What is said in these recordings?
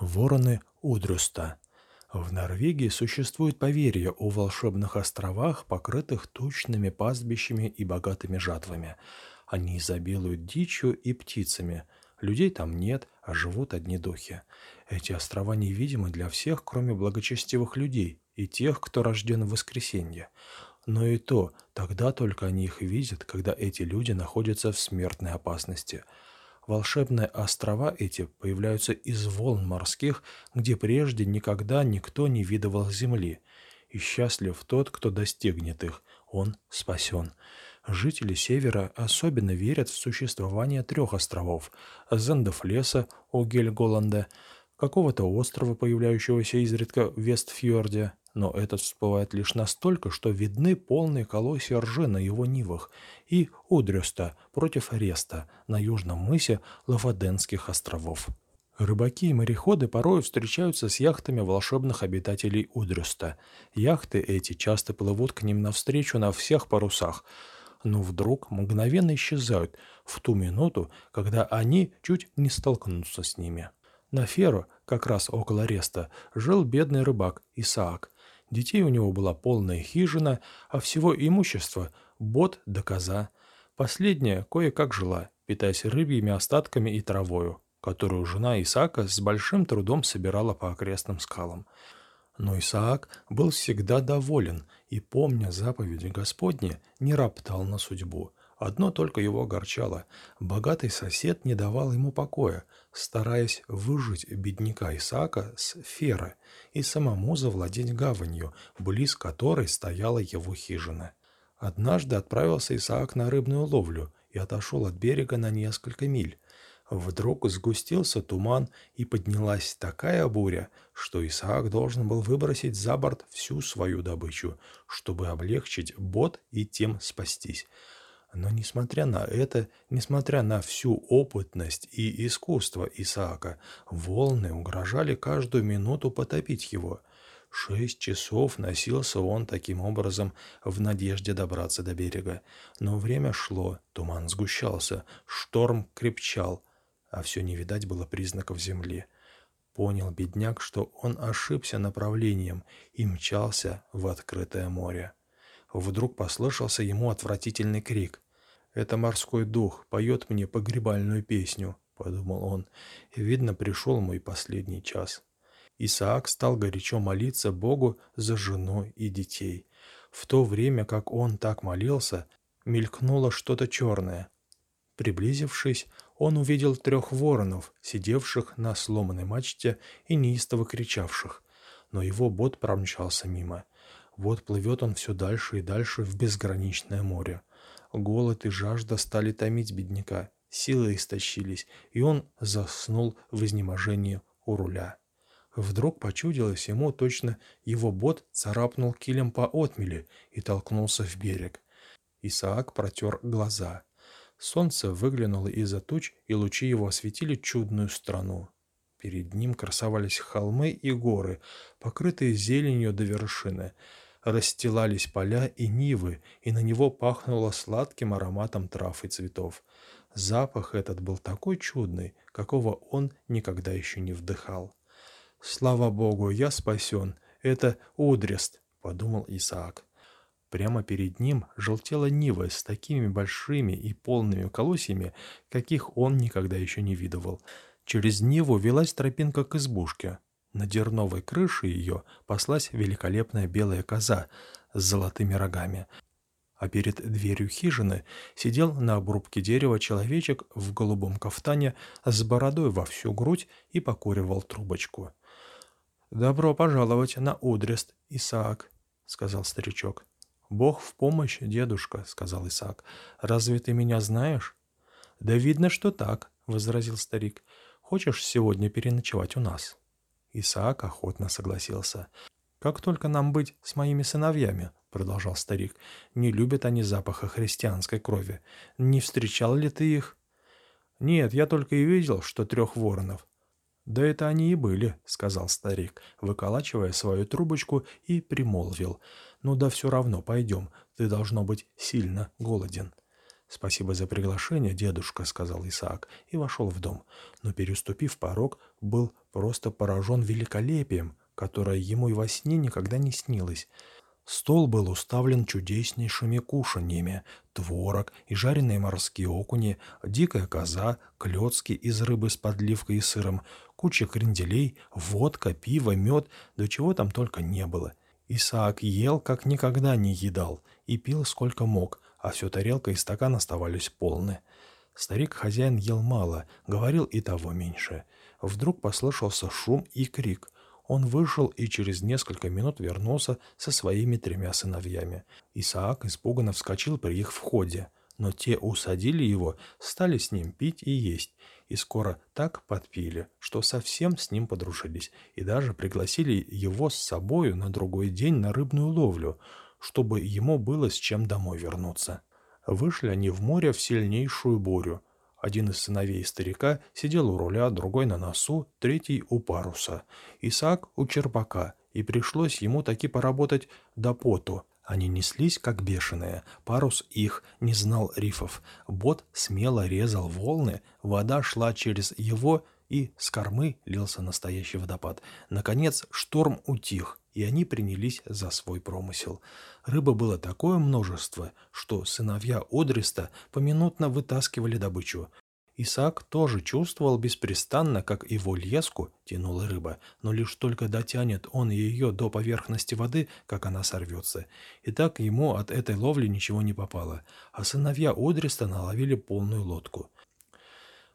Вороны Удрюста. В Норвегии существует поверье о волшебных островах, покрытых тучными пастбищами и богатыми жатвами. Они изобилуют дичью и птицами. Людей там нет, а живут одни духи. Эти острова невидимы для всех, кроме благочестивых людей и тех, кто рожден в воскресенье. Но и то, тогда только они их видят, когда эти люди находятся в смертной опасности – Волшебные острова эти появляются из волн морских, где прежде никогда никто не видывал земли. И счастлив тот, кто достигнет их, он спасен. Жители Севера особенно верят в существование трех островов – Зендефлеса у Гельголанда, какого-то острова, появляющегося изредка в Вестфьорде, но этот всплывает лишь настолько, что видны полные колосья ржи на его нивах, и Удрюста против Реста на южном мысе Лафаденских островов. Рыбаки и мореходы порой встречаются с яхтами волшебных обитателей Удрюста. Яхты эти часто плывут к ним навстречу на всех парусах, но вдруг мгновенно исчезают в ту минуту, когда они чуть не столкнутся с ними. На Феру, как раз около Реста, жил бедный рыбак Исаак. Детей у него была полная хижина, а всего имущества – бот да коза. Последняя кое-как жила, питаясь рыбьими остатками и травою, которую жена Исаака с большим трудом собирала по окрестным скалам. Но Исаак был всегда доволен и, помня заповеди Господни, не роптал на судьбу – Одно только его огорчало. Богатый сосед не давал ему покоя, стараясь выжить бедняка Исаака с Феры и самому завладеть гаванью, близ которой стояла его хижина. Однажды отправился Исаак на рыбную ловлю и отошел от берега на несколько миль. Вдруг сгустился туман и поднялась такая буря, что Исаак должен был выбросить за борт всю свою добычу, чтобы облегчить бот и тем спастись. Но несмотря на это, несмотря на всю опытность и искусство Исаака, волны угрожали каждую минуту потопить его. Шесть часов носился он таким образом в надежде добраться до берега. Но время шло, туман сгущался, шторм крепчал, а все не видать было признаков земли. Понял бедняк, что он ошибся направлением и мчался в открытое море. Вдруг послышался ему отвратительный крик. «Это морской дух поет мне погребальную песню», — подумал он. Видно, пришел мой последний час. Исаак стал горячо молиться Богу за жену и детей. В то время, как он так молился, мелькнуло что-то черное. Приблизившись, он увидел трех воронов, сидевших на сломанной мачте и неистово кричавших. Но его бот промчался мимо. Вот плывет он все дальше и дальше в безграничное море. Голод и жажда стали томить бедняка, силы истощились, и он заснул в изнеможении у руля. Вдруг почудилось ему точно его бот царапнул килем по отмели и толкнулся в берег. Исаак протер глаза. Солнце выглянуло из-за туч, и лучи его осветили чудную страну. Перед ним красовались холмы и горы, покрытые зеленью до вершины – расстилались поля и нивы, и на него пахнуло сладким ароматом трав и цветов. Запах этот был такой чудный, какого он никогда еще не вдыхал. «Слава Богу, я спасен! Это Удрест!» — подумал Исаак. Прямо перед ним желтела Нива с такими большими и полными колосьями, каких он никогда еще не видывал. Через Ниву велась тропинка к избушке. На дерновой крыше ее паслась великолепная белая коза с золотыми рогами, а перед дверью хижины сидел на обрубке дерева человечек в голубом кафтане с бородой во всю грудь и покуривал трубочку. «Добро пожаловать на Удрест, Исаак», — сказал старичок. «Бог в помощь, дедушка», — сказал Исаак. «Разве ты меня знаешь?» «Да видно, что так», — возразил старик. «Хочешь сегодня переночевать у нас?» Исаак охотно согласился. «Как только нам быть с моими сыновьями?» — продолжал старик. «Не любят они запаха христианской крови. Не встречал ли ты их?» «Нет, я только и видел, что трех воронов». «Да это они и были», — сказал старик, выколачивая свою трубочку и примолвил. «Ну да все равно, пойдем, ты должно быть сильно голоден». «Спасибо за приглашение, дедушка», — сказал Исаак и вошел в дом, но, переступив порог, был просто поражен великолепием, которое ему и во сне никогда не снилось. Стол был уставлен чудеснейшими кушаньями, творог и жареные морские окуни, дикая коза, клетки из рыбы с подливкой и сыром, куча кренделей, водка, пиво, мед, да чего там только не было. Исаак ел, как никогда не едал, и пил сколько мог, а все тарелка и стакан оставались полны. Старик-хозяин ел мало, говорил и того меньше. Вдруг послышался шум и крик. Он вышел и через несколько минут вернулся со своими тремя сыновьями. Исаак испуганно вскочил при их входе, но те усадили его, стали с ним пить и есть, и скоро так подпили, что совсем с ним подружились, и даже пригласили его с собою на другой день на рыбную ловлю, чтобы ему было с чем домой вернуться. Вышли они в море в сильнейшую бурю. Один из сыновей старика сидел у руля, другой на носу, третий у паруса. Исаак у черпака, и пришлось ему таки поработать до поту. Они неслись, как бешеные. Парус их не знал рифов. Бот смело резал волны, вода шла через его, и с кормы лился настоящий водопад. Наконец шторм утих, и они принялись за свой промысел. Рыбы было такое множество, что сыновья Одриста поминутно вытаскивали добычу. Исаак тоже чувствовал беспрестанно, как его леску тянула рыба, но лишь только дотянет он ее до поверхности воды, как она сорвется. И так ему от этой ловли ничего не попало, а сыновья Одриста наловили полную лодку.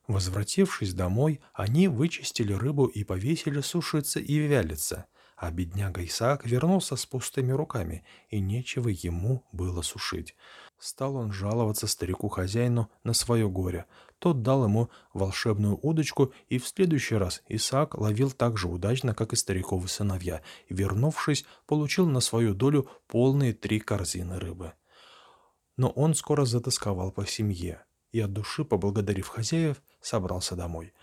Возвратившись домой, они вычистили рыбу и повесили сушиться и вялиться. А бедняга Исаак вернулся с пустыми руками, и нечего ему было сушить. Стал он жаловаться старику-хозяину на свое горе. Тот дал ему волшебную удочку, и в следующий раз Исаак ловил так же удачно, как и стариковы сыновья, и, вернувшись, получил на свою долю полные три корзины рыбы. Но он скоро затасковал по семье и от души, поблагодарив хозяев, собрался домой.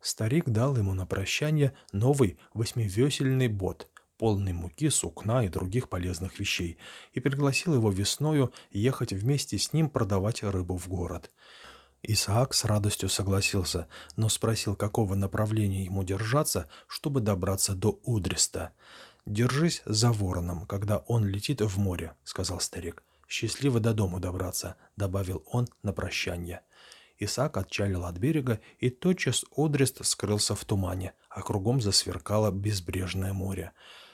Старик дал ему на прощание новый восьмивесельный бот, полный муки, сукна и других полезных вещей, и пригласил его весною ехать вместе с ним продавать рыбу в город. Исаак с радостью согласился, но спросил, какого направления ему держаться, чтобы добраться до Удриста. «Держись за вороном, когда он летит в море», — сказал старик. «Счастливо до дому добраться», — добавил он на прощание. Исаак отчалил от берега, и тотчас Одрест скрылся в тумане, а кругом засверкало безбрежное море.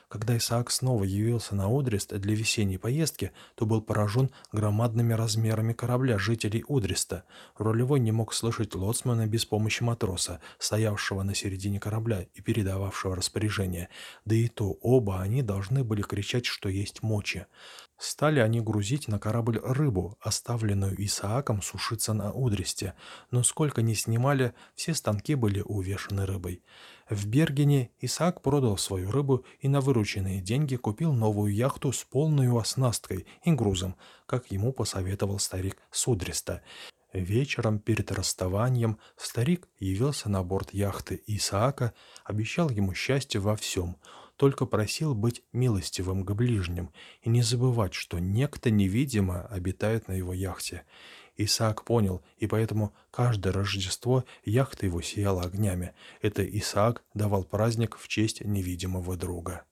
Когда Исаак снова явился на Одрест для весенней поездки, то был поражен громадными размерами корабля жителей Одреста. Рулевой не мог слышать лоцмана без помощи матроса, стоявшего на середине корабля и передававшего распоряжение. Да и то оба они должны были кричать, что есть мочи. Стали они грузить на корабль рыбу, оставленную Исааком сушиться на Удресте, но сколько ни снимали, все станки были увешаны рыбой. В Бергене Исаак продал свою рыбу и на вырученные деньги купил новую яхту с полной оснасткой и грузом, как ему посоветовал старик Судриста. Вечером перед расставанием старик явился на борт яхты Исаака, обещал ему счастье во всем – только просил быть милостивым к ближним и не забывать, что некто невидимо обитает на его яхте. Исаак понял, и поэтому каждое Рождество яхта его сияла огнями. Это Исаак давал праздник в честь невидимого друга.